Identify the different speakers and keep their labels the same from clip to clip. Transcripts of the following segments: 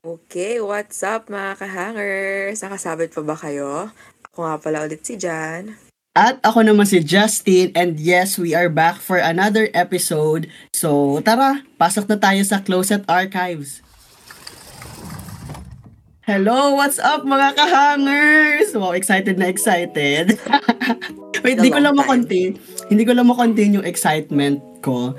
Speaker 1: Okay, what's up mga kahangers? Nakasabit pa ba kayo? Ako nga pala ulit si Jan.
Speaker 2: At ako naman si Justin and yes, we are back for another episode. So tara, pasok na tayo sa Closet Archives. Hello, what's up mga kahangers? Wow, excited na excited. Wait, hindi ko lang makontain. Hindi ko lang makontain yung excitement ko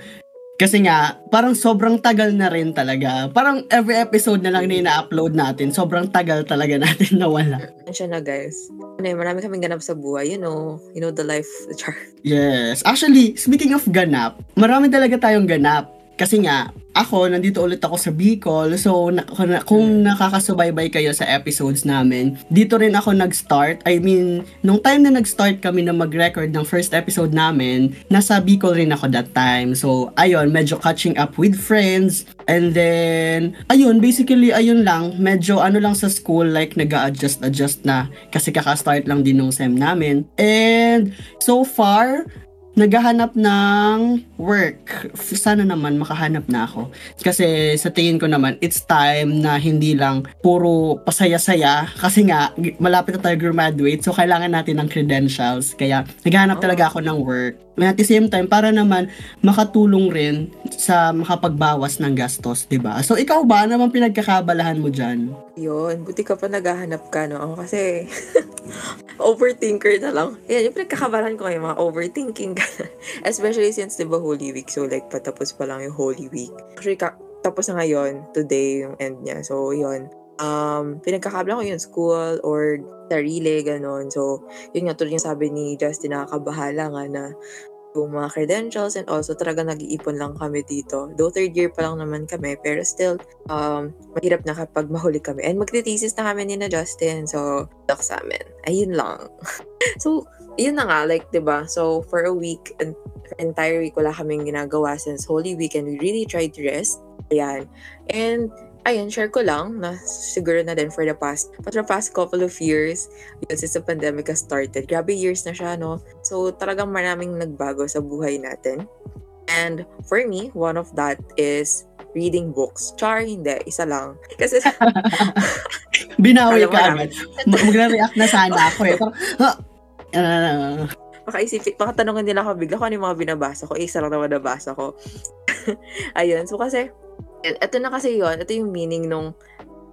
Speaker 2: kasi nga, parang sobrang tagal na rin talaga. Parang every episode na lang na ina-upload natin, sobrang tagal talaga natin nawala.
Speaker 1: Ano siya na guys? Ano marami kaming ganap sa buhay. You know, you know the life, the chart.
Speaker 2: Yes. Actually, speaking of ganap, marami talaga tayong ganap. Kasi nga, ako, nandito ulit ako sa Bicol. So, na, kung nakakasubaybay kayo sa episodes namin, dito rin ako nag-start. I mean, nung time na nag-start kami na mag-record ng first episode namin, nasa Bicol rin ako that time. So, ayun, medyo catching up with friends. And then, ayun, basically, ayun lang, medyo ano lang sa school, like nag adjust adjust na. Kasi kaka-start lang din nung SEM namin. And, so far, naghahanap ng work. Sana naman makahanap na ako. Kasi sa tingin ko naman, it's time na hindi lang puro pasaya-saya. Kasi nga, malapit na tayo graduate, so kailangan natin ng credentials. Kaya naghahanap talaga ako ng work. And at the same time, para naman makatulong rin sa makapagbawas ng gastos, di ba? So, ikaw ba? Ano pinagkakabalahan mo dyan?
Speaker 1: Yun, buti ka pa naghahanap ka, no? Kasi, overthinker na lang. Yan, yung pinagkakabalahan ko ngayon, mga overthinking ka Especially since, di ba, Holy Week. So, like, patapos pa lang yung Holy Week. Actually, ka- tapos na ngayon, today, yung end niya. So, yun. Um, pinagkakabala ko yung school or sarili, ganon. So, yun nga, tulad yung sabi ni Justin, nakakabahala nga na yung mga credentials and also talaga nag-iipon lang kami dito. Though third year pa lang naman kami, pero still, um, mahirap na kapag mahuli kami. And magtitesis na kami ni na Justin, so, talk sa amin. Ayun lang. so, yun na nga, like, ba diba? So, for a week, entire week, wala kaming ginagawa since Holy Week and we really tried to rest. Ayan. And, ayun, share ko lang na siguro na din for the past, for the past couple of years, yun, since the pandemic has started. Grabe years na siya, no? So, talagang maraming nagbago sa buhay natin. And for me, one of that is reading books. Char, hindi. Isa lang. Kasi...
Speaker 2: Binawi ka agad. Magre-react na sana ako eh. Parang, huh? Uh,
Speaker 1: baka isipin, baka tanongin nila ako bigla kung ano yung mga binabasa ko. Eh, isa lang naman nabasa ko. Ayun. So, kasi, ito na kasi yon ito yung meaning nung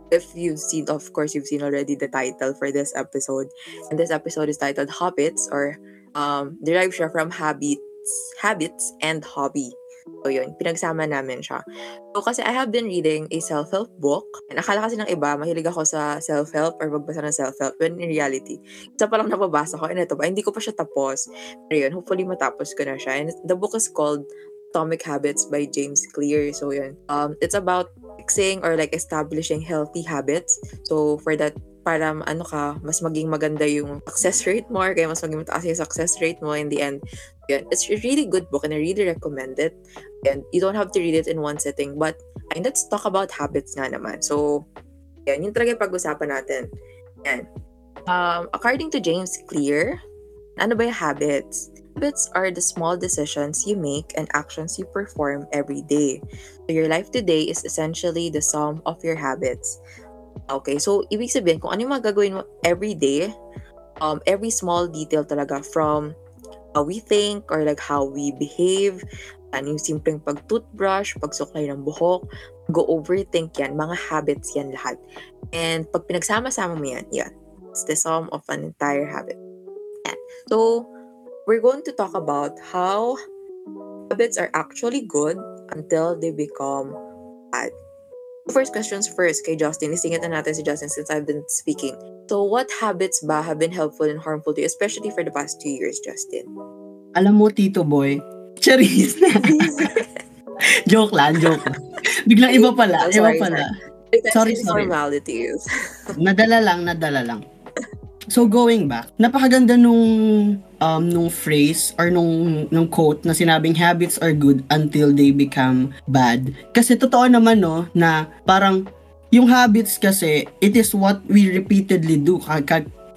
Speaker 1: if you've seen of course you've seen already the title for this episode and this episode is titled habits or um derived siya from habits habits and hobby So yun, pinagsama namin siya. So kasi I have been reading a self-help book. And akala kasi ng iba, mahilig ako sa self-help or magbasa ng self-help. When in reality, isa pa lang nababasa ko. And ito ba, hindi ko pa siya tapos. Pero yun, hopefully matapos ko na siya. And the book is called Atomic Habits by James Clear. So yun. Um, it's about fixing or like establishing healthy habits. So for that para ano ka, mas maging maganda yung success rate mo or kaya mas maging mataas yung success rate mo in the end. Yun. It's a really good book and I really recommend it. And you don't have to read it in one sitting. But and let's talk about habits nga naman. So, yan, yun talaga yung pag-usapan natin. Yan. Um, according to James Clear, ano ba yung habits? Habits are the small decisions you make and actions you perform every day. So your life today is essentially the sum of your habits. Okay, so ibig sabihin, kung ano yung magagawin mo every day, um, every small detail talaga from how we think or like how we behave, ano yung simpleng pag-toothbrush, pagsuklay ng buhok, go overthink yan, mga habits yan lahat. And pag pinagsama-sama mo yan, yan, it's the sum of an entire habit. So, we're going to talk about how habits are actually good until they become bad. First questions first kay Justin. Isingit na natin si Justin since I've been speaking. So, what habits ba have been helpful and harmful to you, especially for the past two years, Justin?
Speaker 2: Alam mo, Tito Boy, Charis na. joke lang, joke lang. Biglang iba pala, iba pala.
Speaker 1: Sorry, sorry. Formalities.
Speaker 2: nadala lang, nadala lang. So going back, napakaganda nung um nung phrase or nung nung quote na sinabing habits are good until they become bad. Kasi totoo naman no na parang yung habits kasi it is what we repeatedly do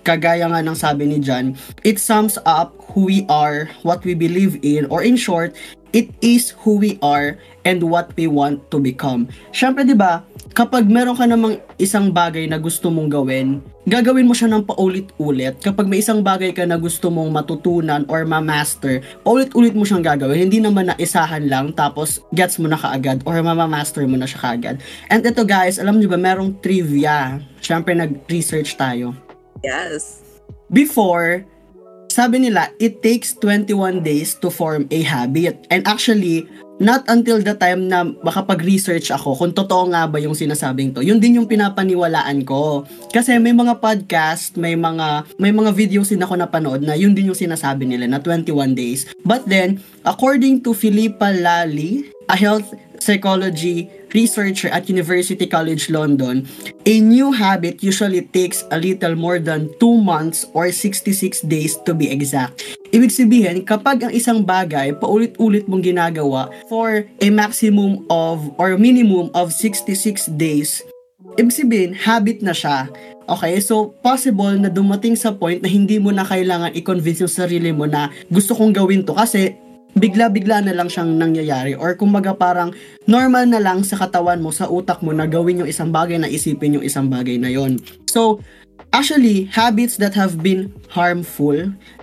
Speaker 2: kagaya nga ng sabi ni John, it sums up who we are, what we believe in, or in short, it is who we are and what we want to become. Syempre, di ba, kapag meron ka namang isang bagay na gusto mong gawin, gagawin mo siya ng paulit-ulit. Kapag may isang bagay ka na gusto mong matutunan or ma-master, ulit-ulit mo siyang gagawin. Hindi naman na isahan lang tapos gets mo na kaagad or ma-master mo na siya kaagad. And ito guys, alam niyo ba, merong trivia. Syempre, nag-research tayo.
Speaker 1: Yes.
Speaker 2: Before, sabi nila, it takes 21 days to form a habit. And actually, not until the time na makapag-research ako kung totoo nga ba yung sinasabing to. Yun din yung pinapaniwalaan ko. Kasi may mga podcast, may mga may mga videos din ako napanood na yun din yung sinasabi nila na 21 days. But then, according to Philippa Lally, a health psychology researcher at University College London, a new habit usually takes a little more than 2 months or 66 days to be exact. Ibig sabihin, kapag ang isang bagay paulit-ulit mong ginagawa for a maximum of or minimum of 66 days, ibig sabihin, habit na siya. Okay, so possible na dumating sa point na hindi mo na kailangan i-convince yung sarili mo na gusto kong gawin to kasi bigla-bigla na lang siyang nangyayari or kumbaga parang normal na lang sa katawan mo, sa utak mo na gawin yung isang bagay na isipin yung isang bagay na yon. So, actually, habits that have been harmful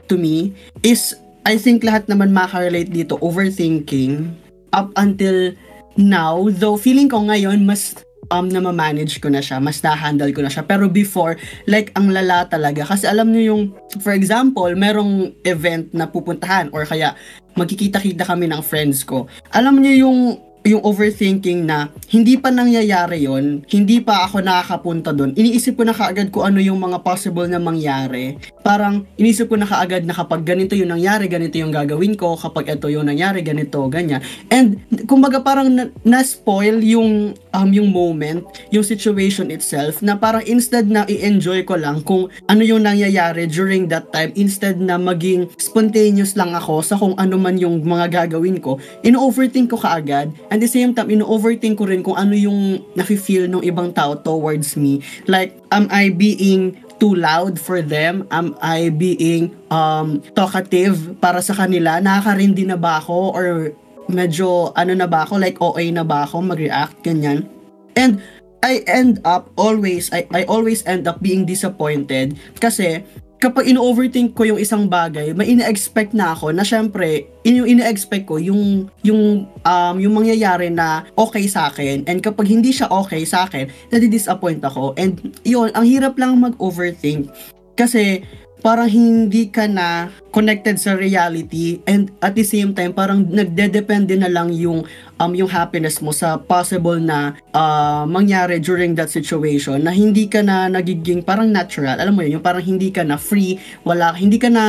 Speaker 2: to me is I think lahat naman makarelate dito overthinking up until now though feeling ko ngayon mas um, na ma-manage ko na siya, mas na-handle ko na siya. Pero before, like, ang lala talaga. Kasi alam niyo yung, for example, merong event na pupuntahan or kaya magkikita-kita kami ng friends ko. Alam niyo yung yung overthinking na hindi pa nangyayari yon hindi pa ako nakakapunta doon, iniisip ko na kaagad kung ano yung mga possible na mangyari. Parang iniisip ko na kaagad na kapag ganito yung nangyari, ganito yung gagawin ko, kapag ito yung nangyari, ganito, ganyan. And kumbaga parang na- na-spoil yung um, yung moment, yung situation itself na parang instead na i-enjoy ko lang kung ano yung nangyayari during that time instead na maging spontaneous lang ako sa kung ano man yung mga gagawin ko, ino-overthink ko kaagad and the same time ino-overthink ko rin kung ano yung nafe-feel ng ibang tao towards me. Like, am I being too loud for them? Am I being um, talkative para sa kanila? Nakakarindi na ba ako? Or medyo ano na ba ako, like OA na ba ako mag-react, ganyan. And I end up always, I, I always end up being disappointed kasi kapag ino-overthink ko yung isang bagay, may ina-expect na ako na syempre, yung ina-expect ko yung yung um yung mangyayari na okay sa akin and kapag hindi siya okay sa akin, nadi-disappoint ako. And yun, ang hirap lang mag-overthink kasi parang hindi ka na connected sa reality and at the same time parang nagdedepende na lang yung um yung happiness mo sa possible na uh, mangyari during that situation na hindi ka na nagiging parang natural. Alam mo yun yung parang hindi ka na free wala hindi ka na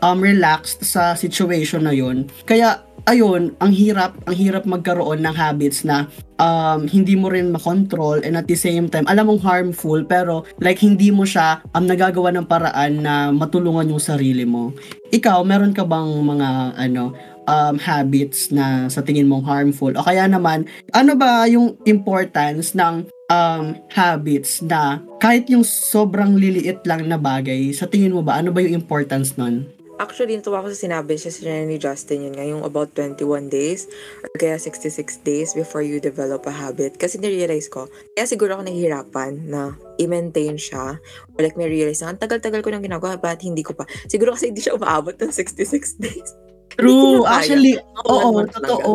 Speaker 2: um relaxed sa situation na yun. Kaya ayun, ang hirap, ang hirap magkaroon ng habits na um, hindi mo rin makontrol and at the same time, alam mong harmful pero like hindi mo siya um, nagagawa ng paraan na matulungan yung sarili mo. Ikaw, meron ka bang mga ano um, habits na sa tingin mong harmful? O kaya naman, ano ba yung importance ng um, habits na kahit yung sobrang liliit lang na bagay, sa tingin mo ba, ano ba yung importance nun?
Speaker 1: Actually, natuwa ako sa sinabi siya sa ni Justin yun nga, yung about 21 days or kaya 66 days before you develop a habit. Kasi nirealize ko, kaya siguro ako nahihirapan na i-maintain siya. Or like may realize na, ang tagal-tagal ko nang ginagawa, but hindi ko pa. Siguro kasi hindi siya umaabot ng 66 days.
Speaker 2: True. Actually, oo,
Speaker 1: one month lang
Speaker 2: totoo.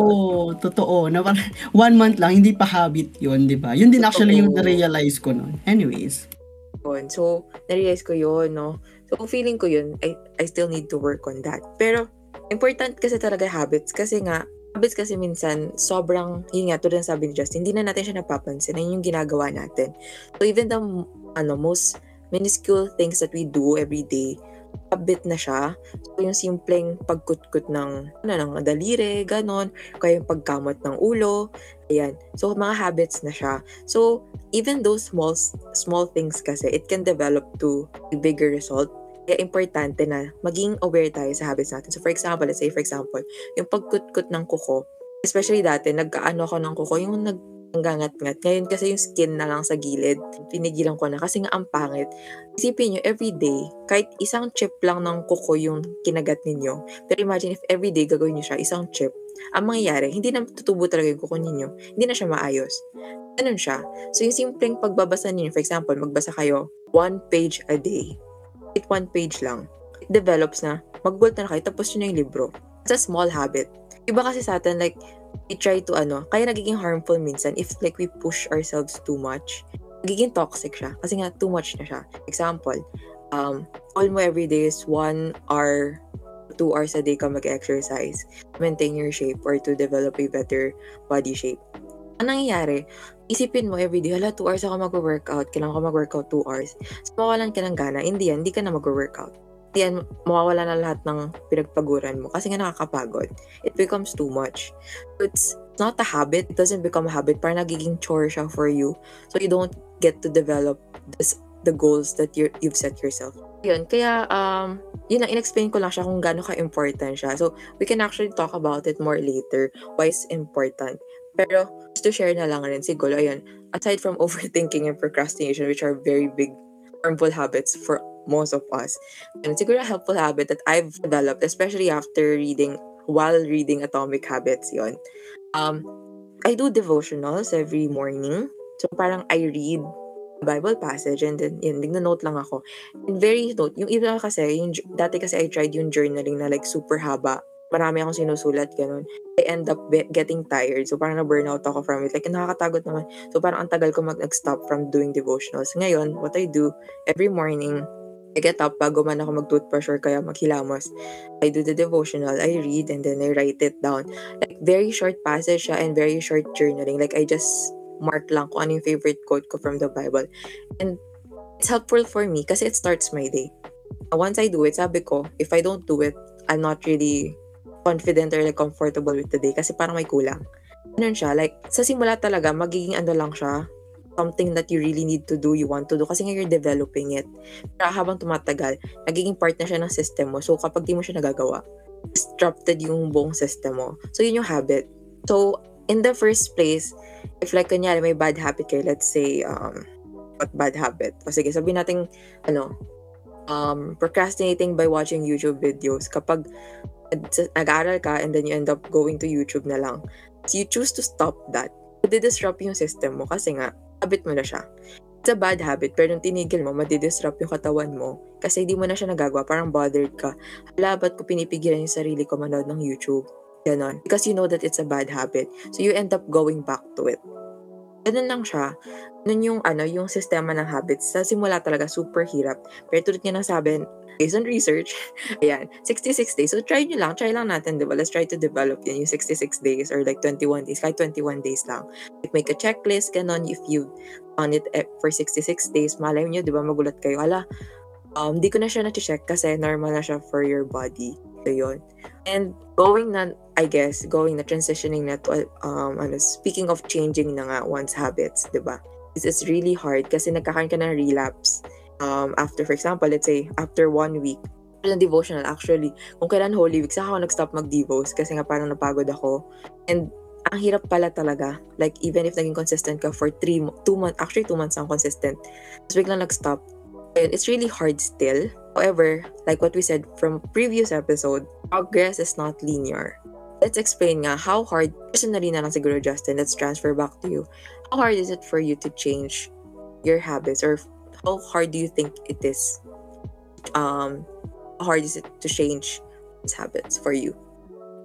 Speaker 2: Totoo. Na parang one month lang, hindi pa habit yun, di ba? Yun din actually yung
Speaker 1: Totoo.
Speaker 2: na-realize ko nun. Anyways.
Speaker 1: So, narealize ko yun, no? So, feeling ko yun, I, I still need to work on that. Pero, important kasi talaga habits. Kasi nga, habits kasi minsan, sobrang, yun nga, tulad sabi ni Justin, hindi na natin siya napapansin. Yun yung ginagawa natin. So, even the, ano, most minuscule things that we do every day, habit na siya. So, yung simpleng pagkutkut ng, ano, ng daliri, ganon, kaya yung pagkamot ng ulo, ayan. So, mga habits na siya. So, even those small small things kasi, it can develop to a bigger result. Kaya importante na maging aware tayo sa habits natin. So, for example, let's say, for example, yung pagkutkut ng kuko, especially dati, nagkaano ako ng kuko, yung nag, ang gangat-ngat. Ngayon kasi yung skin na lang sa gilid, pinigilan ko na kasi nga ang pangit. Isipin nyo, everyday, kahit isang chip lang ng kuko yung kinagat ninyo. Pero imagine if everyday gagawin nyo siya, isang chip, ang mangyayari, hindi na tutubo talaga yung kuko ninyo. Hindi na siya maayos. Ganun siya. So yung simpleng pagbabasa ninyo, for example, magbasa kayo one page a day. It one page lang. It develops na. Mag-goal na kayo, tapos yun yung libro. It's a small habit. Iba kasi sa atin, like, we try to ano, kaya nagiging harmful minsan if like we push ourselves too much. Nagiging toxic siya kasi nga too much na siya. Example, um, all mo every day is one hour, two hours a day ka mag-exercise, maintain your shape or to develop a better body shape. Ang nangyayari, isipin mo everyday, hala, 2 hours ako mag-workout, kailangan ko mag-workout 2 hours. So, mawalan ka ng gana, hindi yan, hindi ka na mag-workout yan, mawawala na lahat ng pinagpaguran mo kasi nga nakakapagod. It becomes too much. So it's not a habit. It doesn't become a habit. Parang nagiging chore siya for you. So you don't get to develop this, the goals that you you've set yourself. Yun, kaya um, yun lang, in-explain ko lang siya kung gaano ka-important siya. So, we can actually talk about it more later, why it's important. Pero, just to share na lang rin siguro, ayun, aside from overthinking and procrastination, which are very big harmful habits for most of us. And siguro a helpful habit that I've developed, especially after reading, while reading Atomic Habits yon. Um, I do devotionals every morning. So parang I read Bible passage and then yun, nagna-note lang ako. And very note, yung iba kasi, yung, dati kasi I tried yung journaling na like super haba. Marami akong sinusulat, ganun. I end up be- getting tired. So parang na-burnout ako from it. Like nakakatagot naman. So parang ang tagal ko mag-stop from doing devotionals. Ngayon, what I do, every morning, I get up bago man ako mag-toothbrush or kaya maghilamos. I do the devotional, I read, and then I write it down. Like, very short passage siya and very short journaling. Like, I just mark lang kung ano yung favorite quote ko from the Bible. And it's helpful for me kasi it starts my day. Once I do it, sabi ko, if I don't do it, I'm not really confident or like comfortable with the day kasi parang may kulang. Ganun siya. Like, sa simula talaga, magiging ano lang siya, something that you really need to do, you want to do, kasi nga you're developing it. Pero habang tumatagal, nagiging part na siya ng system mo. So, kapag di mo siya nagagawa, disrupted yung buong system mo. So, yun yung habit. So, in the first place, if like, kanyari, may bad habit kayo, let's say, um, what bad habit? O sige, sabihin natin, ano, um, procrastinating by watching YouTube videos. Kapag nag-aaral ka and then you end up going to YouTube na lang, so you choose to stop that. Di-disrupt yung system mo kasi nga, habit mo na siya. It's a bad habit, pero nung tinigil mo, madidisrupt yung katawan mo kasi hindi mo na siya nagagawa, parang bothered ka. Hala, ba't ko pinipigilan yung sarili ko manood ng YouTube? Ganon. Because you know that it's a bad habit. So you end up going back to it. Ganun lang siya. Nun yung, ano, yung sistema ng habits. Sa simula talaga, super hirap. Pero tulad nga ng sabi, based on research, ayan, 66 days. So try nyo lang, try lang natin, diba? Let's try to develop yun, yung 66 days or like 21 days, kahit 21 days lang. Like make a checklist, ganon, if you on it eh, for 66 days, malay nyo, diba, magulat kayo, ala, um, di ko na siya na-check kasi normal na siya for your body. So, yun. And going na, I guess, going na, transitioning na to, um, ano, speaking of changing na nga one's habits, di ba? It's, it's really hard kasi nagkakaroon ka ng relapse. Um, after, for example, let's say, after one week, ng devotional actually. Kung kailan Holy Week, saka ako nag-stop mag-devos kasi nga parang napagod ako. And ang hirap pala talaga. Like, even if naging consistent ka for three, two months, actually two months ang consistent. Tapos biglang nag-stop. And it's really hard still. However, like what we said from previous episode, progress is not linear. Let's explain nga how hard, personally na lang siguro Justin, let's transfer back to you. How hard is it for you to change your habits or how hard do you think it is? Um, hard is it to change these habits for you?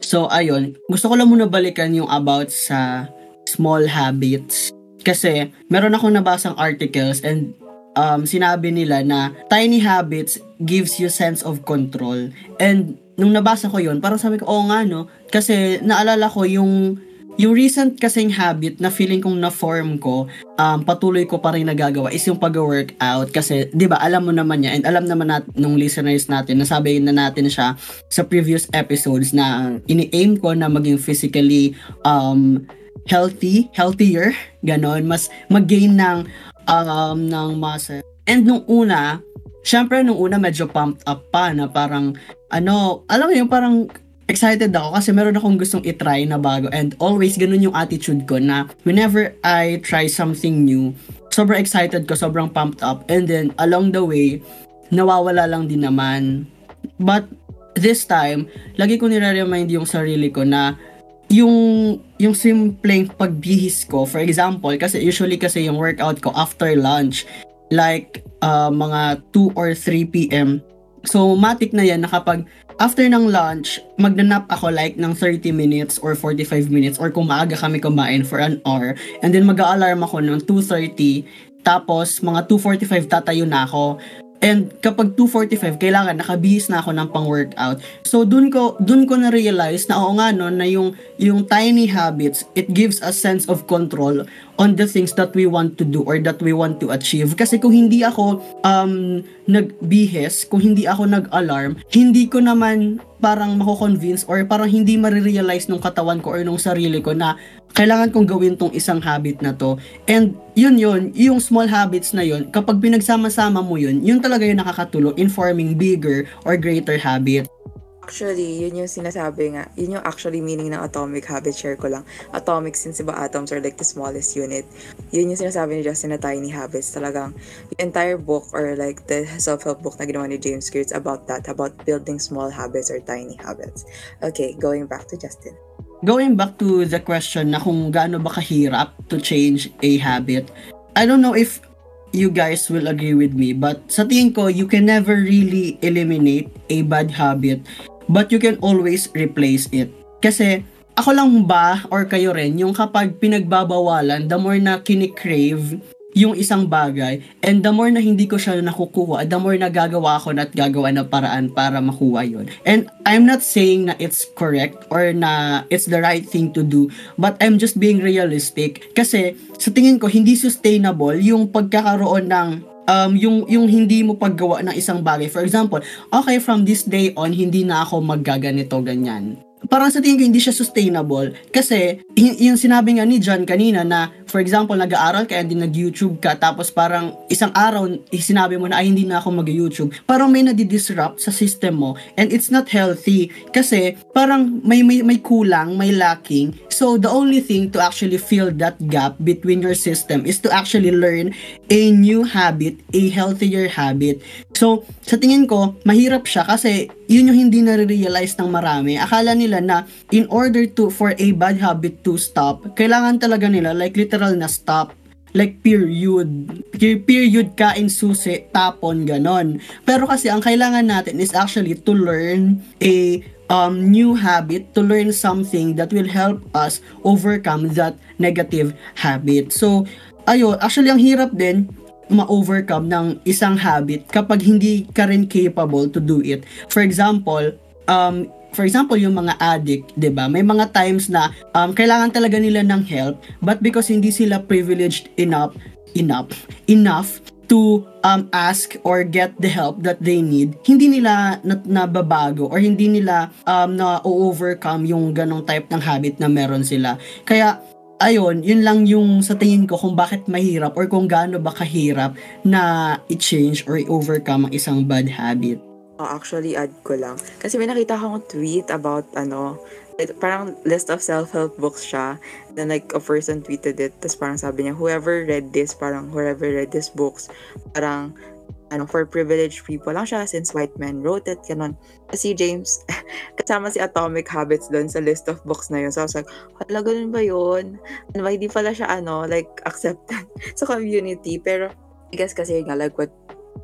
Speaker 2: So, ayun. Gusto ko lang muna balikan yung about sa small habits. Kasi, meron akong nabasang articles and um, sinabi nila na tiny habits gives you sense of control. And nung nabasa ko yun, parang sabi ko, oo nga no. Kasi naalala ko yung yung recent kasing habit na feeling kong na-form ko, um, patuloy ko pa rin nagagawa is yung pag-workout. Kasi, di ba, alam mo naman niya and alam naman nat nung listeners natin, nasabi na natin siya sa previous episodes na ini-aim ko na maging physically um, healthy, healthier, ganon. Mas mag-gain ng um, ng muscle. And nung una, syempre nung una medyo pumped up pa na parang, ano, alam mo yung parang excited ako kasi meron akong gustong itry na bago and always ganun yung attitude ko na whenever I try something new, sobrang excited ko, sobrang pumped up and then along the way, nawawala lang din naman. But this time, lagi ko nire-remind yung sarili ko na yung yung simpleng pagbihis ko for example kasi usually kasi yung workout ko after lunch like uh, mga 2 or 3 p.m. So matik na yan na kapag after ng lunch, magnanap ako like ng 30 minutes or 45 minutes or kung maaga kami kumain for an hour. And then mag-a-alarm ako ng 2.30 tapos mga 2.45 tatayo na ako And kapag 2:45 kailangan nakabihis na ako ng pang-workout. So dun ko dun ko na realize na oo nga no na yung yung tiny habits it gives a sense of control on the things that we want to do or that we want to achieve. Kasi kung hindi ako um nagbihis, kung hindi ako nag-alarm, hindi ko naman parang mako-convince or parang hindi marirealize nung katawan ko or nung sarili ko na kailangan kong gawin tong isang habit na to. And yun yun, yung small habits na yun, kapag pinagsama-sama mo yun, yun talaga yung nakakatulong in forming bigger or greater habit.
Speaker 1: Actually, yun yung sinasabi nga. Yun yung actually meaning ng atomic habit. Share ko lang. Atomic since ba atoms are like the smallest unit. Yun yung sinasabi ni Justin na tiny habits. Talagang the entire book or like the self-help book na ginawa ni James Clear, about that. About building small habits or tiny habits. Okay, going back to Justin.
Speaker 2: Going back to the question na kung gaano ba kahirap to change a habit, I don't know if you guys will agree with me, but sa tingin ko, you can never really eliminate a bad habit but you can always replace it. Kasi ako lang ba or kayo rin yung kapag pinagbabawalan, the more na kinikrave yung isang bagay and the more na hindi ko siya nakukuha, the more na gagawa ako at gagawa na paraan para makuha yon. And I'm not saying na it's correct or na it's the right thing to do, but I'm just being realistic kasi sa tingin ko hindi sustainable yung pagkakaroon ng um, yung, yung hindi mo paggawa ng isang bagay. For example, okay, from this day on, hindi na ako maggaganito, ganyan parang sa tingin ko hindi siya sustainable kasi y- yung sinabi nga ni John kanina na for example nag-aaral ka and nag-YouTube ka tapos parang isang araw sinabi mo na ay hindi na ako mag-YouTube. Parang may nadi-disrupt sa system mo and it's not healthy kasi parang may may, may kulang may lacking. So the only thing to actually fill that gap between your system is to actually learn a new habit a healthier habit. So sa tingin ko mahirap siya kasi yun yung hindi na-realize ng marami. Akala nila na in order to for a bad habit to stop, kailangan talaga nila like literal na stop like period. Period kain susi, tapon, ganon. Pero kasi ang kailangan natin is actually to learn a um, new habit, to learn something that will help us overcome that negative habit. So, ayun, actually ang hirap din ma-overcome ng isang habit kapag hindi ka rin capable to do it. For example, um, for example, yung mga addict, 'di ba? May mga times na um, kailangan talaga nila ng help, but because hindi sila privileged enough enough enough to um, ask or get the help that they need, hindi nila na, nababago or hindi nila um, na overcome yung ganong type ng habit na meron sila. Kaya ayun, yun lang yung sa tingin ko kung bakit mahirap or kung gaano ba kahirap na i-change or i-overcome ang isang bad habit.
Speaker 1: Oh, actually, add ko lang. Kasi may nakita akong tweet about, ano, parang list of self-help books siya. Then, like, a person tweeted it. Tapos parang sabi niya, whoever read this, parang whoever read this books, parang ano, for privileged people lang siya since white men wrote it, ganun. Si James, kasama si Atomic Habits doon sa list of books na yun. So I was like, hala, ganun ba yun? Ano ba, hindi pala siya, ano, like, accepted sa community. Pero, I guess kasi nga, like what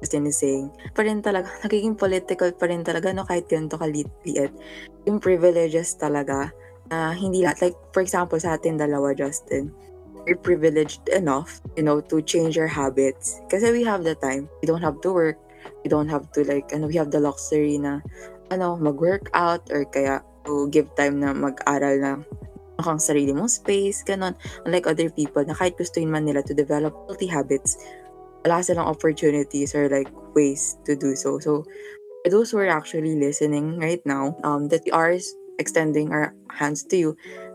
Speaker 1: Justin is saying, pa rin talaga, nagiging political pa rin talaga, no, kahit ganito kaliit. Yung privileges talaga, na uh, hindi lahat, like, for example, sa atin dalawa, Justin, we're privileged enough, you know, to change our habits. Kasi we have the time. We don't have to work. We don't have to like, ano, we have the luxury na, ano, mag-workout or kaya to give time na mag-aral na kang sarili mong space, ganon. Unlike other people na kahit gustuin man nila to develop healthy habits, wala silang opportunities or like ways to do so. So, for those who are actually listening right now, um, that we are extending our hands to you,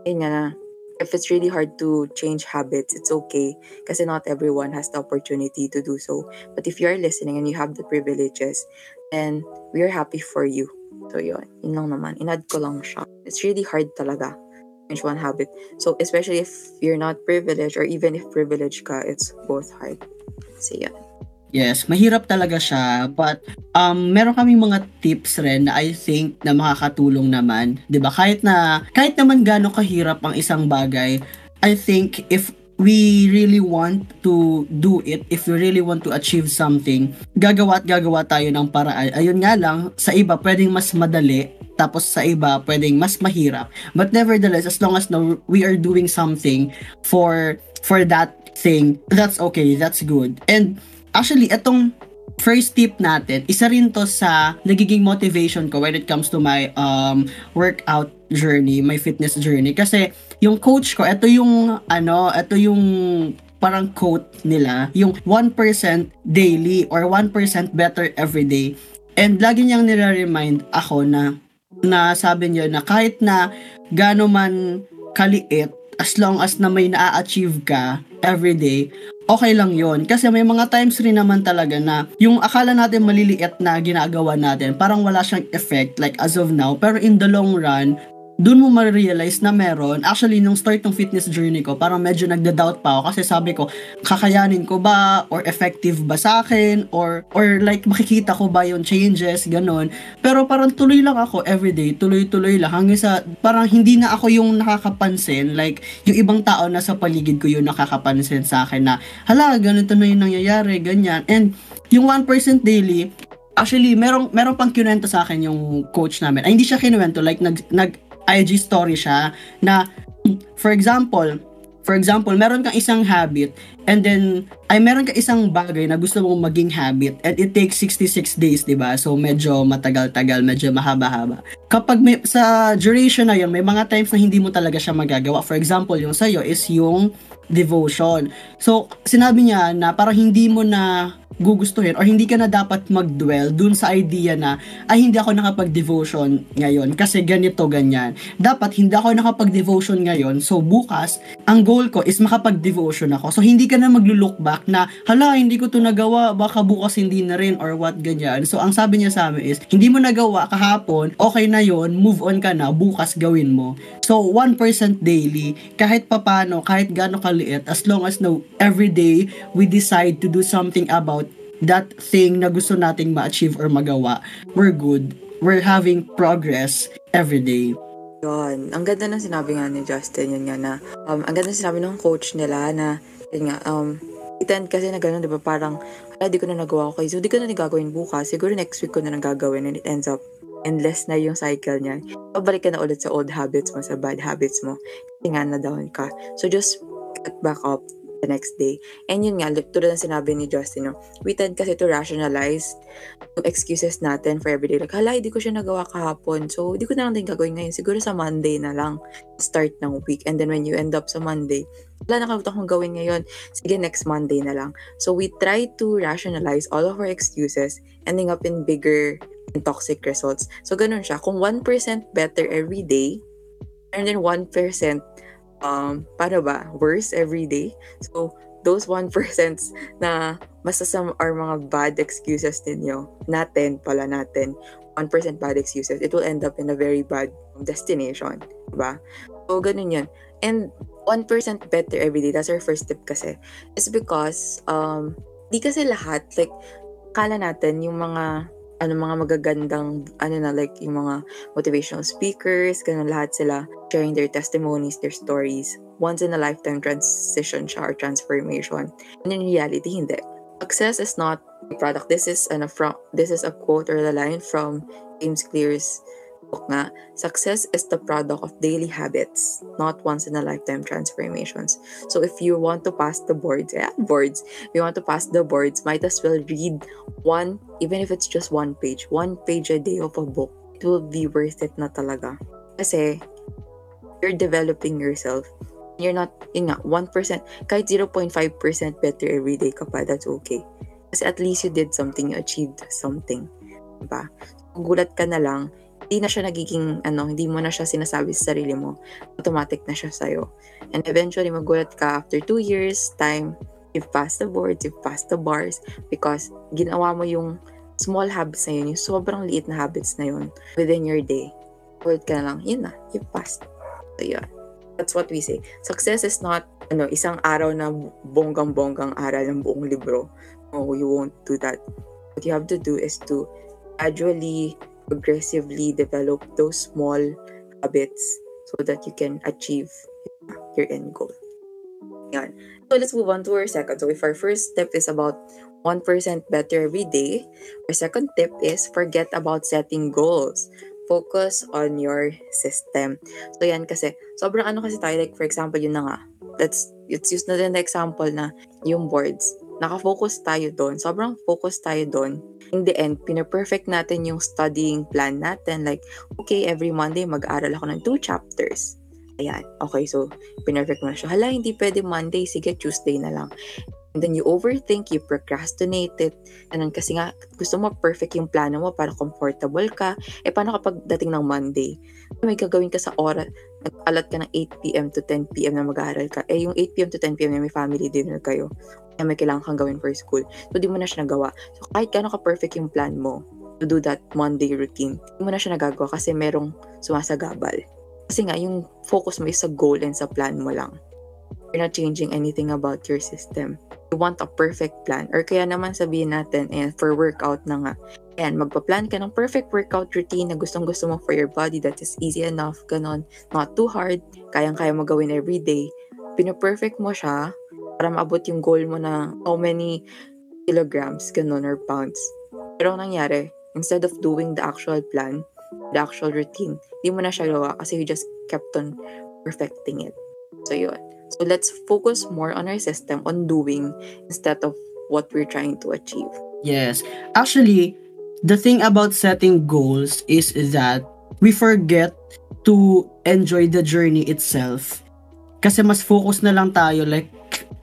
Speaker 1: yun if it's really hard to change habits, it's okay because not everyone has the opportunity to do so. But if you're listening and you have the privileges, then we're happy for you. So, yun. Yun lang naman. Inad ko lang siya. It's really hard talaga. Change one habit. So, especially if you're not privileged or even if privileged ka, it's both hard. So, yun.
Speaker 2: Yes, mahirap talaga siya. But um, meron kaming mga tips rin na I think na makakatulong naman. ba Kahit na, kahit naman gaano kahirap ang isang bagay, I think if we really want to do it, if we really want to achieve something, gagawa at gagawa tayo ng paraan. Ayun nga lang, sa iba pwedeng mas madali, tapos sa iba pwedeng mas mahirap. But nevertheless, as long as no, we are doing something for for that thing, that's okay, that's good. And Actually, itong first tip natin, isa rin to sa nagiging motivation ko when it comes to my um, workout journey, my fitness journey. Kasi yung coach ko, ito yung ano, ito yung parang quote nila, yung 1% daily or 1% better every day. And lagi niyang nire-remind ako na na sabi niya na kahit na gaano man kaliit, as long as na may na-achieve ka every day, okay lang yon Kasi may mga times rin naman talaga na yung akala natin maliliit na ginagawa natin, parang wala siyang effect like as of now. Pero in the long run, doon mo ma-realize na meron. Actually, nung start ng fitness journey ko, parang medyo nagda-doubt pa ako kasi sabi ko, kakayanin ko ba? Or effective ba sa akin? Or, or like, makikita ko ba yung changes? Ganon. Pero parang tuloy lang ako everyday. Tuloy-tuloy lang. Hanggang sa, parang hindi na ako yung nakakapansin. Like, yung ibang tao na sa paligid ko yung nakakapansin sa akin na, hala, ganito na yung nangyayari, ganyan. And, yung 1% daily, Actually, merong merong pang kinuwento sa akin yung coach namin. Ay, hindi siya kinuwento, like nag nag IG story siya na for example, for example, meron kang isang habit and then ay meron kang isang bagay na gusto mong maging habit and it takes 66 days, 'di ba? So medyo matagal-tagal, medyo mahaba-haba. Kapag may, sa duration na 'yon, may mga times na hindi mo talaga siya magagawa. For example, yung sa'yo is yung devotion. So, sinabi niya na parang hindi mo na gugustuhin or hindi ka na dapat mag-dwell dun sa idea na ay hindi ako nakapag-devotion ngayon kasi ganito ganyan. Dapat hindi ako nakapag-devotion ngayon so bukas ang goal ko is makapag-devotion ako. So hindi ka na maglo-look back na hala hindi ko to nagawa baka bukas hindi na rin or what ganyan. So ang sabi niya sa amin is hindi mo nagawa kahapon okay na yon move on ka na bukas gawin mo. So 1% daily kahit papano kahit gaano kaliit as long as no every day we decide to do something about that thing na gusto nating ma-achieve or magawa, we're good. We're having progress every day.
Speaker 1: Yun. Ang ganda ng sinabi nga ni Justin, yun nga na, um, ang ganda ng sinabi ng coach nila na, yun nga, um, itend kasi na gano'n, di ba, parang, ala, di ko na nagawa ko, so di ko na gagawin bukas, siguro next week ko na nang gagawin, and it ends up endless na yung cycle niya. Pabalik ka na ulit sa old habits mo, sa bad habits mo. Kasi nga na down ka. So just get back up the next day. And yun nga, tulad ng sinabi ni Justin, no, we tend kasi to rationalize yung excuses natin for everyday. Like, hala, hindi ko siya nagawa kahapon. So, hindi ko na lang din gagawin ngayon. Siguro sa Monday na lang start ng week. And then when you end up sa Monday, wala nakalimutan kong gawin ngayon. Sige, next Monday na lang. So, we try to rationalize all of our excuses, ending up in bigger and toxic results. So, ganun siya. Kung 1% better every day, and then 1% um, paano ba, worse every day. So, those 1% na masasam are mga bad excuses ninyo, natin pala natin, 1% bad excuses, it will end up in a very bad destination. Diba? So, ganun yun. And 1% better every day, that's our first tip kasi. Is because, um, di kasi lahat, like, kala natin yung mga ano mga magagandang ano na like yung mga motivational speakers, ganun lahat sila sharing their testimonies, their stories. Once in a lifetime transition siya or transformation. And in reality, hindi. Success is not a product. This is an from this is a quote or a line from James Clear's nga, success is the product of daily habits, not once in a lifetime transformations. So if you want to pass the boards, yeah, boards, if you want to pass the boards, might as well read one, even if it's just one page, one page a day of a book. It will be worth it na talaga. Kasi, you're developing yourself. You're not, yun nga, 1%, kahit 0.5% better every day ka pa, that's okay. Kasi at least you did something, you achieved something. Diba? Gulat ka na lang, hindi na siya nagiging, ano, hindi mo na siya sinasabi sa sarili mo. Automatic na siya sa'yo. And eventually, magulat ka after two years, time, you've passed the boards, you've passed the bars, because ginawa mo yung small habits na yun, yung sobrang liit na habits na yun within your day. Word ka na lang, yun na, you passed. So, yun. That's what we say. Success is not ano, isang araw na bonggang-bonggang aral ng buong libro. No, you won't do that. What you have to do is to gradually, progressively develop those small habits so that you can achieve your end goal. Yan. So let's move on to our second. So if our first step is about 1% better every day, our second tip is forget about setting goals focus on your system. So yan kasi, sobrang ano kasi tayo, like for example, yun na nga, let's, let's use na din the example na yung boards. Nakafocus tayo doon. Sobrang focus tayo doon. In the end, pina-perfect natin yung studying plan natin. Like, okay, every Monday mag-aaral ako ng two chapters. Ayan. Okay, so, pinerfect mo na siya. Hala, hindi pwede Monday. Sige, Tuesday na lang. And then you overthink, you procrastinate it. Ganun kasi nga, gusto mo perfect yung plano mo para comfortable ka. E paano kapag dating ng Monday? May gagawin ka sa oras, nag-alat ka ng 8pm to 10pm na mag-aaral ka. Eh yung 8pm to 10pm na may family dinner kayo. Kaya may kailangan kang gawin for school. So di mo na siya nagawa. So kahit gano'n ka perfect yung plan mo to do that Monday routine, di mo na siya nagagawa kasi merong sumasagabal. Kasi nga, yung focus mo is sa goal and sa plan mo lang. You're not changing anything about your system want a perfect plan. Or kaya naman sabihin natin, ayan, for workout na nga. Ayan, magpa-plan ka ng perfect workout routine na gustong gusto mo for your body that is easy enough, ganon. Not too hard, kayang-kaya mo gawin every day. Pino-perfect mo siya para maabot yung goal mo na how many kilograms, ganon, or pounds. Pero ang nangyari, instead of doing the actual plan, the actual routine, di mo na siya gawa kasi you just kept on perfecting it. So, yun. So let's focus more on our system, on doing, instead of what we're trying to achieve.
Speaker 2: Yes. Actually, the thing about setting goals is that we forget to enjoy the journey itself. Kasi mas focus na lang tayo like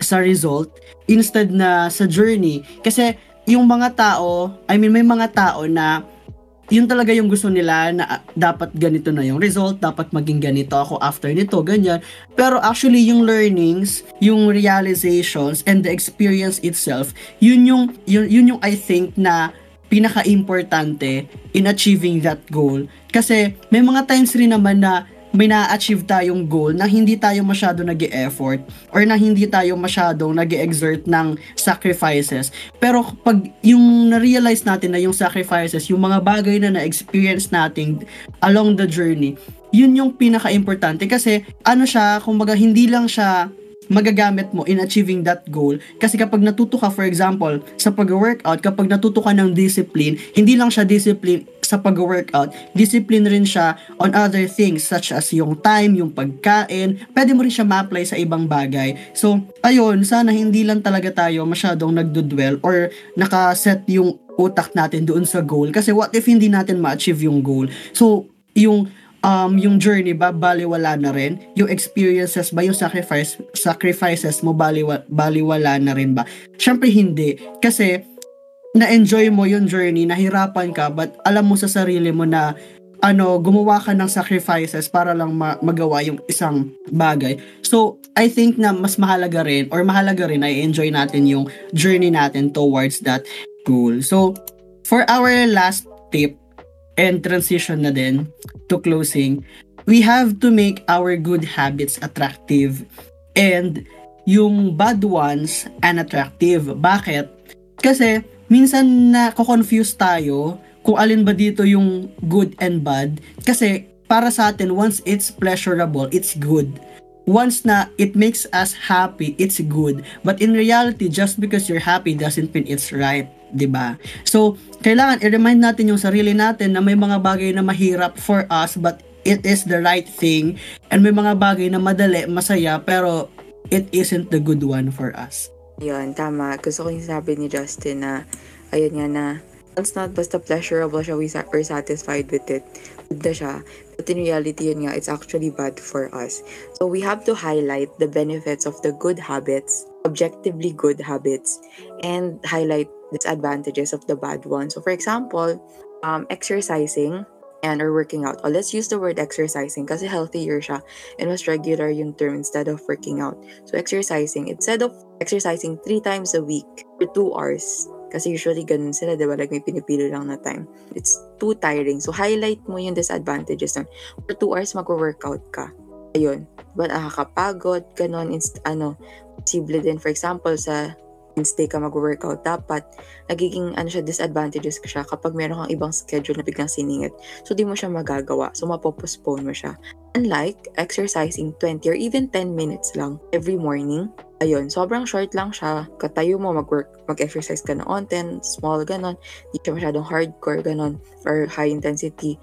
Speaker 2: sa result instead na sa journey. Kasi yung mga tao, I mean may mga tao na yun talaga yung gusto nila na ah, dapat ganito na yung result, dapat maging ganito ako after nito, ganyan. Pero actually yung learnings, yung realizations and the experience itself, yun yung yun, yun yung I think na pinaka-importante in achieving that goal. Kasi may mga times rin naman na may na-achieve tayong goal na hindi tayo masyado nag effort or na hindi tayo masyadong nag exert ng sacrifices. Pero pag yung na-realize natin na yung sacrifices, yung mga bagay na na-experience natin along the journey, yun yung pinaka-importante kasi ano siya, kumbaga hindi lang siya magagamit mo in achieving that goal. Kasi kapag natuto ka, for example, sa pag-workout, kapag natuto ka ng discipline, hindi lang siya discipline sa pag-workout, discipline rin siya on other things such as yung time, yung pagkain, pwede mo rin siya ma-apply sa ibang bagay. So, ayun, sana hindi lang talaga tayo masyadong nagdudwell or nakaset yung utak natin doon sa goal. Kasi what if hindi natin ma-achieve yung goal? So, yung um, yung journey ba, baliwala na rin? Yung experiences ba, yung sacrifice, sacrifices mo, baliwa, baliwala na rin ba? Siyempre hindi. Kasi, na-enjoy mo yung journey, nahirapan ka, but alam mo sa sarili mo na ano, gumawa ka ng sacrifices para lang ma- magawa yung isang bagay. So, I think na mas mahalaga rin or mahalaga rin ay enjoy natin yung journey natin towards that goal. So, for our last tip, and transition na din to closing, we have to make our good habits attractive and yung bad ones unattractive. Bakit? Kasi minsan na confuse tayo kung alin ba dito yung good and bad kasi para sa atin once it's pleasurable, it's good. Once na it makes us happy, it's good. But in reality, just because you're happy doesn't mean it's right. 'Di ba? So, kailangan i-remind natin yung sarili natin na may mga bagay na mahirap for us but it is the right thing and may mga bagay na madali, masaya pero it isn't the good one for us.
Speaker 1: Yun, tama. Gusto ko yung sabi ni Justin na ayun nga na it's not basta pleasurable siya, we're satisfied with it. Good na siya. But in reality, yun nga, it's actually bad for us. So we have to highlight the benefits of the good habits, objectively good habits, and highlight disadvantages of the bad ones. So for example, um, exercising and or working out. Oh, let's use the word exercising kasi healthier siya and mas regular yung term instead of working out. So exercising, instead of exercising three times a week for two hours, Kasi usually ganun sila, di ba? Like may pinipili lang na time. It's too tiring. So highlight mo yung disadvantages nun. For two hours, mag-workout ka. Ayun. Diba nakakapagod, ganun, inst- ano, posible din, for example, sa Wednesday ka mag-workout, dapat nagiging ano siya, disadvantages ka siya kapag meron kang ibang schedule na biglang siningit. So, di mo siya magagawa. So, mapopostpone mo siya. Unlike exercising 20 or even 10 minutes lang every morning, ayun, sobrang short lang siya. Katayo mo, mag-work, mag-exercise ka noon, 10, small, ganon. Di siya masyadong hardcore, ganon, or high intensity.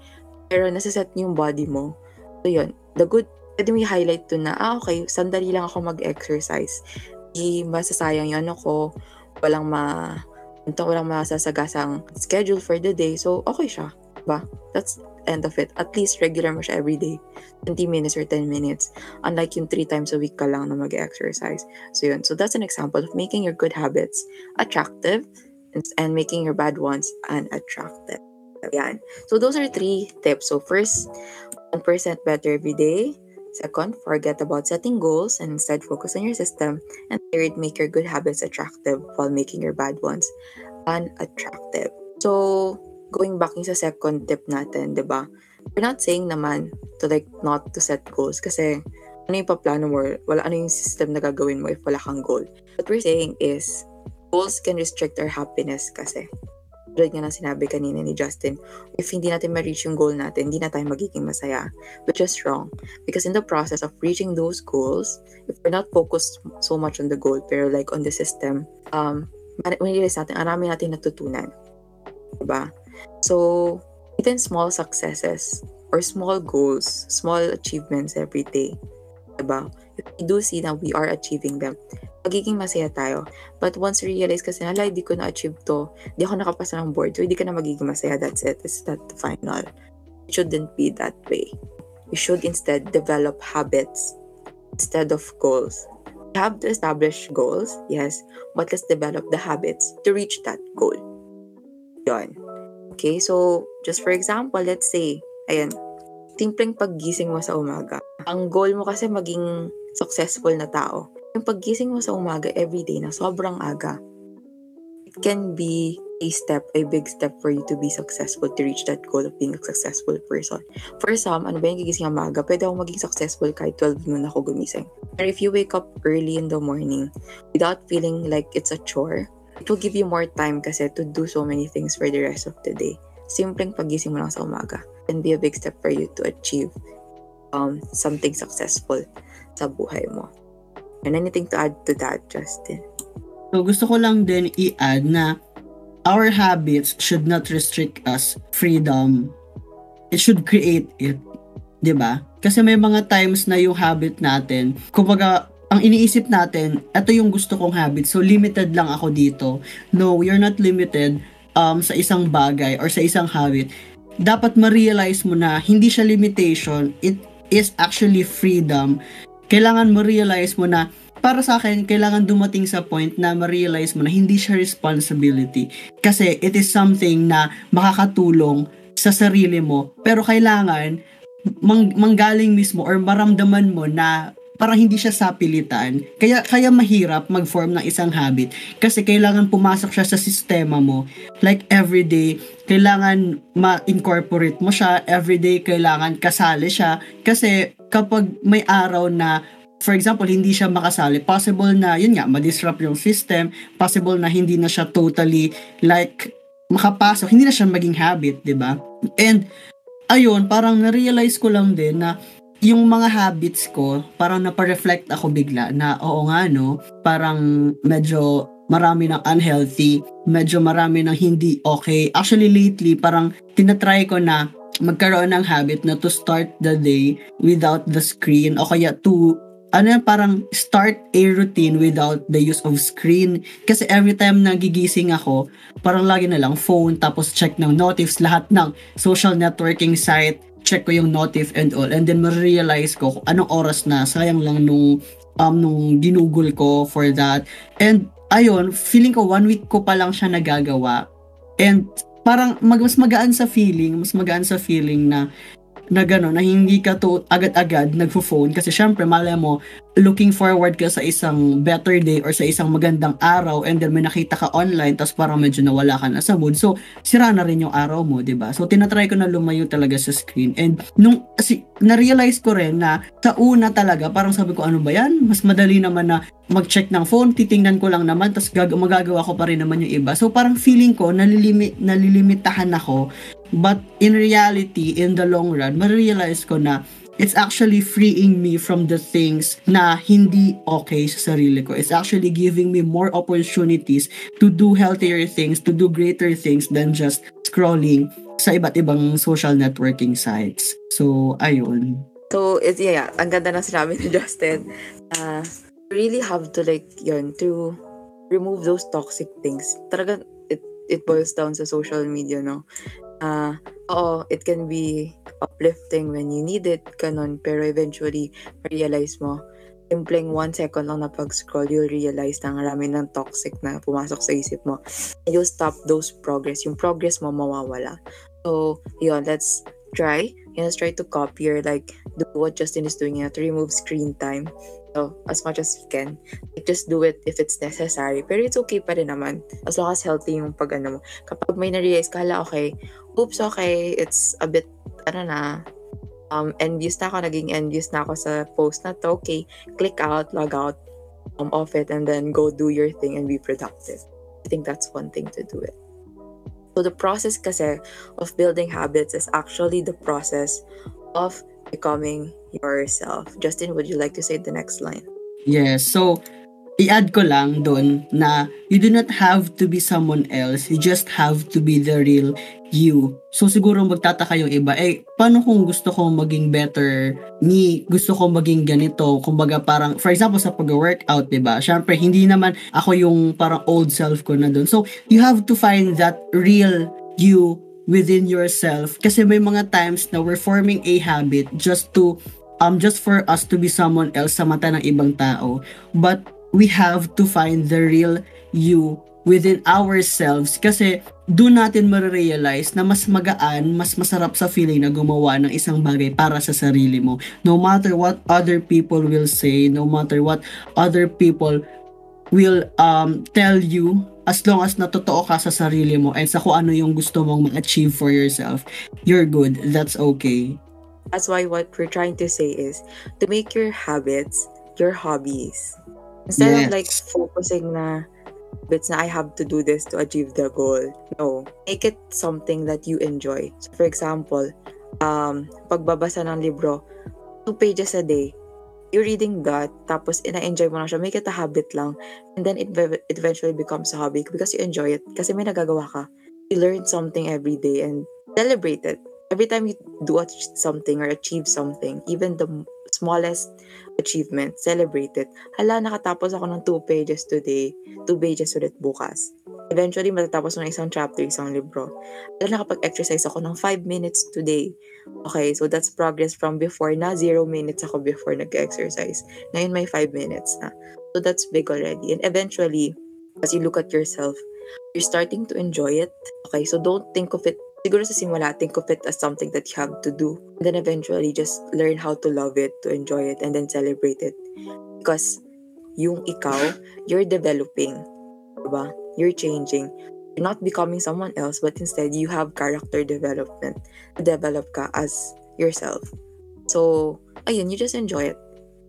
Speaker 1: Pero nasa-set niyo yung body mo. So, yun. The good, pwede mo i-highlight to na, ah, okay, sandali lang ako mag-exercise hindi masasayang yung ano ko, walang ma ito walang masasagasang schedule for the day. So, okay siya. Diba? That's end of it. At least regular mo siya every day. 20 minutes or 10 minutes. Unlike yung 3 times a week ka lang na mag-exercise. So, yun. So, that's an example of making your good habits attractive and making your bad ones unattractive. Yan. So, those are three tips. So, first, 1% better every day. Second, forget about setting goals and instead focus on your system. And third, make your good habits attractive while making your bad ones unattractive. So, going back sa second tip natin, di ba? We're not saying naman to like not to set goals kasi ano yung paplano mo, wala ano yung system na gagawin mo if wala kang goal. What we're saying is, goals can restrict our happiness kasi tulad nga ng sinabi kanina ni Justin, if hindi natin ma-reach yung goal natin, hindi na tayo magiging masaya. Which is wrong. Because in the process of reaching those goals, if we're not focused so much on the goal, pero like on the system, um, manirealize natin, arami natin natutunan. Diba? So, even small successes or small goals, small achievements every day, diba? We do see that we are achieving them, magiging masaya tayo. But once you realize kasi, hala, hindi ko na-achieve to, hindi ako nakapasa ng board, so hindi ka na magiging masaya, that's it. It's that the final. It shouldn't be that way. We should instead develop habits instead of goals. We have to establish goals, yes, but let's develop the habits to reach that goal. Yon. Okay, so just for example, let's say, ayan, simpleng paggising mo sa umaga. Ang goal mo kasi maging successful na tao yung paggising mo sa umaga everyday na sobrang aga, it can be a step, a big step for you to be successful, to reach that goal of being a successful person. For some, ano ba yung gigising ang maaga? Pwede ako maging successful kahit 12 noon ako gumising. But if you wake up early in the morning without feeling like it's a chore, it will give you more time kasi to do so many things for the rest of the day. Simpleng pagising mo lang sa umaga can be a big step for you to achieve um, something successful sa buhay mo. And anything to add to that, Justin?
Speaker 2: So gusto ko lang din i-add na our habits should not restrict us freedom. It should create it. ba? Kasi may mga times na yung habit natin, kumbaga ang iniisip natin, ito yung gusto kong habit. So limited lang ako dito. No, you're not limited um sa isang bagay or sa isang habit. Dapat ma-realize mo na hindi siya limitation, it is actually freedom kailangan mo realize mo na para sa akin, kailangan dumating sa point na ma-realize mo na hindi siya responsibility. Kasi it is something na makakatulong sa sarili mo. Pero kailangan mang, manggaling mismo or maramdaman mo na parang hindi siya sapilitan. Kaya kaya mahirap mag-form ng isang habit kasi kailangan pumasok siya sa sistema mo. Like everyday, kailangan ma-incorporate mo siya. Everyday kailangan kasali siya kasi kapag may araw na for example, hindi siya makasali, possible na, yun nga, ma-disrupt yung system, possible na hindi na siya totally, like, makapasok, hindi na siya maging habit, di ba? And, ayun, parang na-realize ko lang din na yung mga habits ko, parang napareflect ako bigla na, oo nga, no, parang medyo marami ng unhealthy, medyo marami ng hindi okay. Actually, lately, parang tinatry ko na magkaroon ng habit na to start the day without the screen o kaya to ano parang start a routine without the use of screen. Kasi every time na gigising ako, parang lagi na lang phone, tapos check ng notifs, lahat ng social networking site, check ko yung notif and all. And then ma-realize ko kung anong oras na, sayang lang nung, um, nung ginugol ko for that. And ayun, feeling ko one week ko pa lang siya nagagawa. And parang mag, mas magaan sa feeling, mas magaan sa feeling na na gano'n, na hindi ka to agad-agad nagfo-phone kasi syempre malay mo looking forward ka sa isang better day or sa isang magandang araw and then may nakita ka online tapos parang medyo nawala ka na sa mood. So, sira na rin yung araw mo, 'di ba? So, tinatry ko na lumayo talaga sa screen. And nung si, na-realize ko rin na sa una talaga, parang sabi ko, ano ba yan? Mas madali naman na mag-check ng phone, titingnan ko lang naman, tapos gag- magagawa ko pa rin naman yung iba. So, parang feeling ko, nalilimit, nalilimitahan ako. But in reality, in the long run, ma-realize ko na it's actually freeing me from the things na hindi okay sa sarili ko. It's actually giving me more opportunities to do healthier things, to do greater things than just scrolling sa iba't ibang social networking sites. So, ayun.
Speaker 1: So, it's, yeah, yeah, ang ganda na sinabi ni Justin. Uh, really have to like, yun, to remove those toxic things. Talaga, it, it boils down sa social media, no? Uh, oo, it can be uplifting when you need it, ganun. Pero eventually, realize mo, simpleng one second lang na pag-scroll, you'll realize na marami ng toxic na pumasok sa isip mo. And you'll stop those progress. Yung progress mo mawawala. So, yun, let's try. And let's try to copy or like do what Justin is doing you to remove screen time. So, as much as you can. Like, just do it if it's necessary. Pero it's okay pa rin naman. As long as healthy yung pag ano mo. Kapag may na-realize ka, okay, oops, okay, it's a bit, ano na, um, envious na ako, naging envious na ako sa post na to, okay, click out, log out, um, off it, and then go do your thing and be productive. I think that's one thing to do it. So the process kasi of building habits is actually the process of becoming yourself. Justin, would you like to say the next line?
Speaker 2: Yes. So, i-add ko lang doon na you do not have to be someone else. You just have to be the real you. So, siguro magtataka yung iba, eh, paano kung gusto kong maging better me? Gusto kong maging ganito? Kumbaga parang, for example, sa pag-workout, di ba? Siyempre, hindi naman ako yung parang old self ko na doon. So, you have to find that real you within yourself kasi may mga times na we're forming a habit just to um just for us to be someone else sa mata ng ibang tao but we have to find the real you within ourselves kasi doon natin marirealize na mas magaan, mas masarap sa feeling na gumawa ng isang bagay para sa sarili mo. No matter what other people will say, no matter what other people will um, tell you as long as natotoo ka sa sarili mo and sa kung ano yung gusto mong ma-achieve for yourself, you're good. That's okay.
Speaker 1: That's why what we're trying to say is to make your habits your hobbies. Instead
Speaker 2: Yes.
Speaker 1: of like focusing na habits na I have to do this to achieve the goal. No. Make it something that you enjoy. So for example, um, pagbabasa ng libro, two pages a day, you're reading that, tapos ina-enjoy mo na siya, make it a habit lang. And then it, ve- it eventually becomes a hobby because you enjoy it. Kasi may nagagawa ka. You learn something every day and celebrate it. Every time you do something or achieve something, even the smallest achievement, celebrate it. Hala, nakatapos ako ng two pages today, two pages ulit bukas. Eventually, matatapos mo ng isang chapter, isang libro. Hala, nakapag-exercise ako ng five minutes today. Okay, so that's progress from before na zero minutes ako before nag-exercise. Ngayon may five minutes na. So that's big already. And eventually, as you look at yourself, you're starting to enjoy it. Okay, so don't think of it, siguro sa simula, think of it as something that you have to do. And then eventually, just learn how to love it, to enjoy it, and then celebrate it. Because yung ikaw, you're developing. Diba? You're changing. You're not becoming someone else, but instead, you have character development. Develop ka as yourself. So, ayun, you just enjoy it.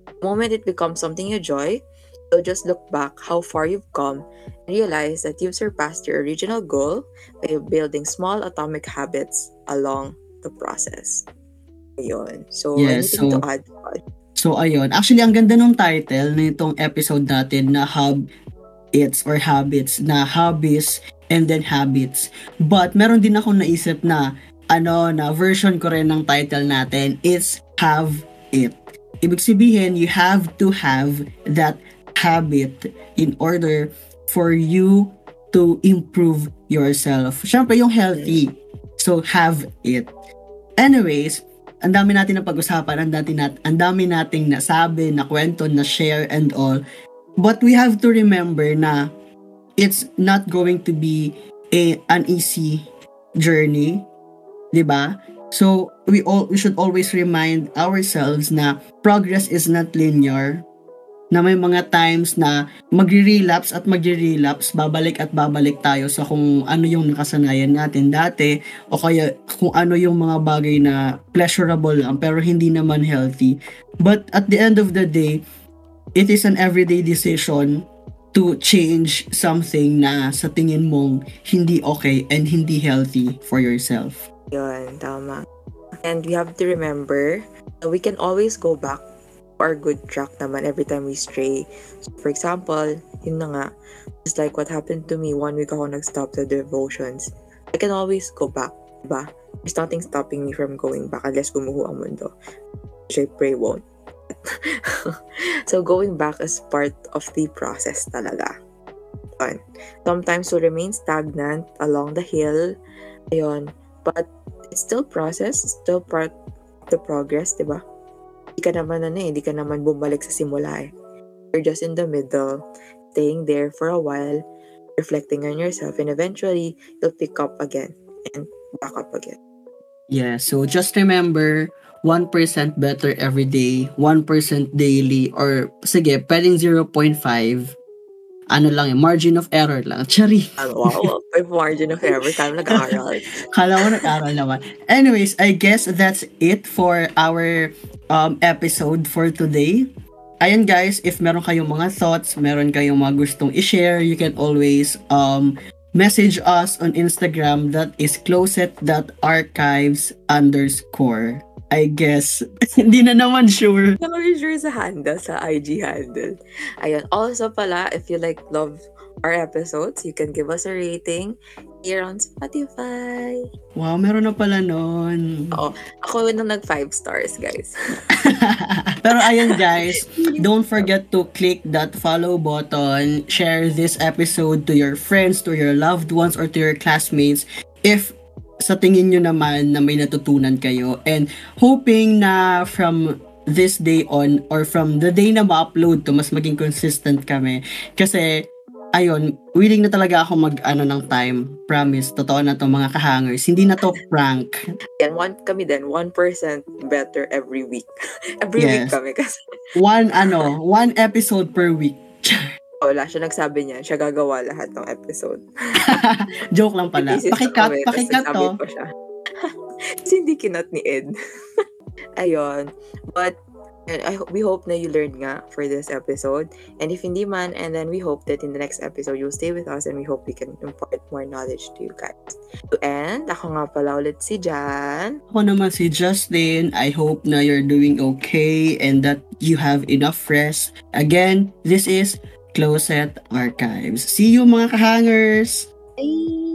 Speaker 1: The moment it becomes something you enjoy, you'll just look back how far you've come and realize that you've surpassed your original goal by building small atomic habits along the process. Ayun. So,
Speaker 2: Yes,
Speaker 1: anything
Speaker 2: so-
Speaker 1: to add?
Speaker 2: So, ayun. Actually, ang ganda ng title nitong episode natin na Hub It's or Habits na Hobbies and then Habits. But, meron din ako naisip na ano, na version ko rin ng title natin is Have It. Ibig sabihin, you have to have that habit in order for you to improve yourself. Siyempre, yung healthy. So, have it. Anyways, ang dami natin na pag-usapan, ang dami, nat ang dami nating nasabi, na kwento, na share and all. But we have to remember na it's not going to be a, an easy journey. 'di ba? So, we all we should always remind ourselves na progress is not linear. Na may mga times na magre-relapse at magre-relapse, babalik at babalik tayo sa kung ano yung nakasanayan natin dati o kaya kung ano yung mga bagay na pleasurable lang pero hindi naman healthy. But at the end of the day, it is an everyday decision to change something na sa tingin mong hindi okay and hindi healthy for yourself.
Speaker 1: Yun, tama. And we have to remember we can always go back our good track naman every time we stray. So, for example, yun na nga, just like what happened to me one week ako nag-stop the devotions. I can always go back, diba? There's nothing stopping me from going back unless gumuho ang mundo. Which I pray won't. so going back is part of the process talaga. Yun. Sometimes we'll remain stagnant along the hill. Ayun. But it's still process, still part of the progress, di ba? Hindi ka naman ano eh, hindi ka naman bumalik sa simula eh. You're just in the middle, staying there for a while, reflecting on yourself, and eventually, you'll pick up again and back up again.
Speaker 2: Yeah, so just remember, 1% better every day, 1% daily, or sige, pwedeng 0.5. Ano lang yung margin of error lang. Chari.
Speaker 1: Ano, wow, may margin of error. Kaya nag-aaral.
Speaker 2: Kala ko nag-aral naman. Anyways, I guess that's it for our um, episode for today. Ayan guys, if meron kayong mga thoughts, meron kayong mga gustong i-share, you can always um, message us on Instagram that is closet.archives underscore. I guess. Hindi na naman sure.
Speaker 1: Hindi kami sure sa handle, sa IG handle. Ayun. Also pala, if you like love our episodes, you can give us a rating here on Spotify.
Speaker 2: Wow, meron na pala nun.
Speaker 1: Oo. Ako na nag 5 stars, guys.
Speaker 2: Pero ayun guys, don't forget to click that follow button, share this episode to your friends, to your loved ones, or to your classmates if sa tingin nyo naman na may natutunan kayo and hoping na from this day on or from the day na ma-upload to mas maging consistent kami. Kasi ayun willing na talaga ako mag ano ng time. Promise totoo na to mga kahangers. Hindi na to prank.
Speaker 1: Yan, one kami din, 1% better every week. every
Speaker 2: Yes.
Speaker 1: week kami kasi.
Speaker 2: One ano one episode per week
Speaker 1: wala siya nagsabi niya, siya gagawa lahat ng episode.
Speaker 2: joke lang pala pakikat
Speaker 1: kami,
Speaker 2: pakikat to
Speaker 1: nagsabi pa siya. Kasi hindi kinat ni Ed. Ayun. But, yun, I, we hope na you learned nga for this episode. And if hindi man, and then we hope that in the next episode, you'll stay with us and we hope we can impart more knowledge to you guys. And, ako nga pala ulit si Jan.
Speaker 2: Ako naman si Justin. I hope na you're doing okay and that you have enough rest. Again, this is Closet Archives. See you mga kahangers!
Speaker 1: Bye!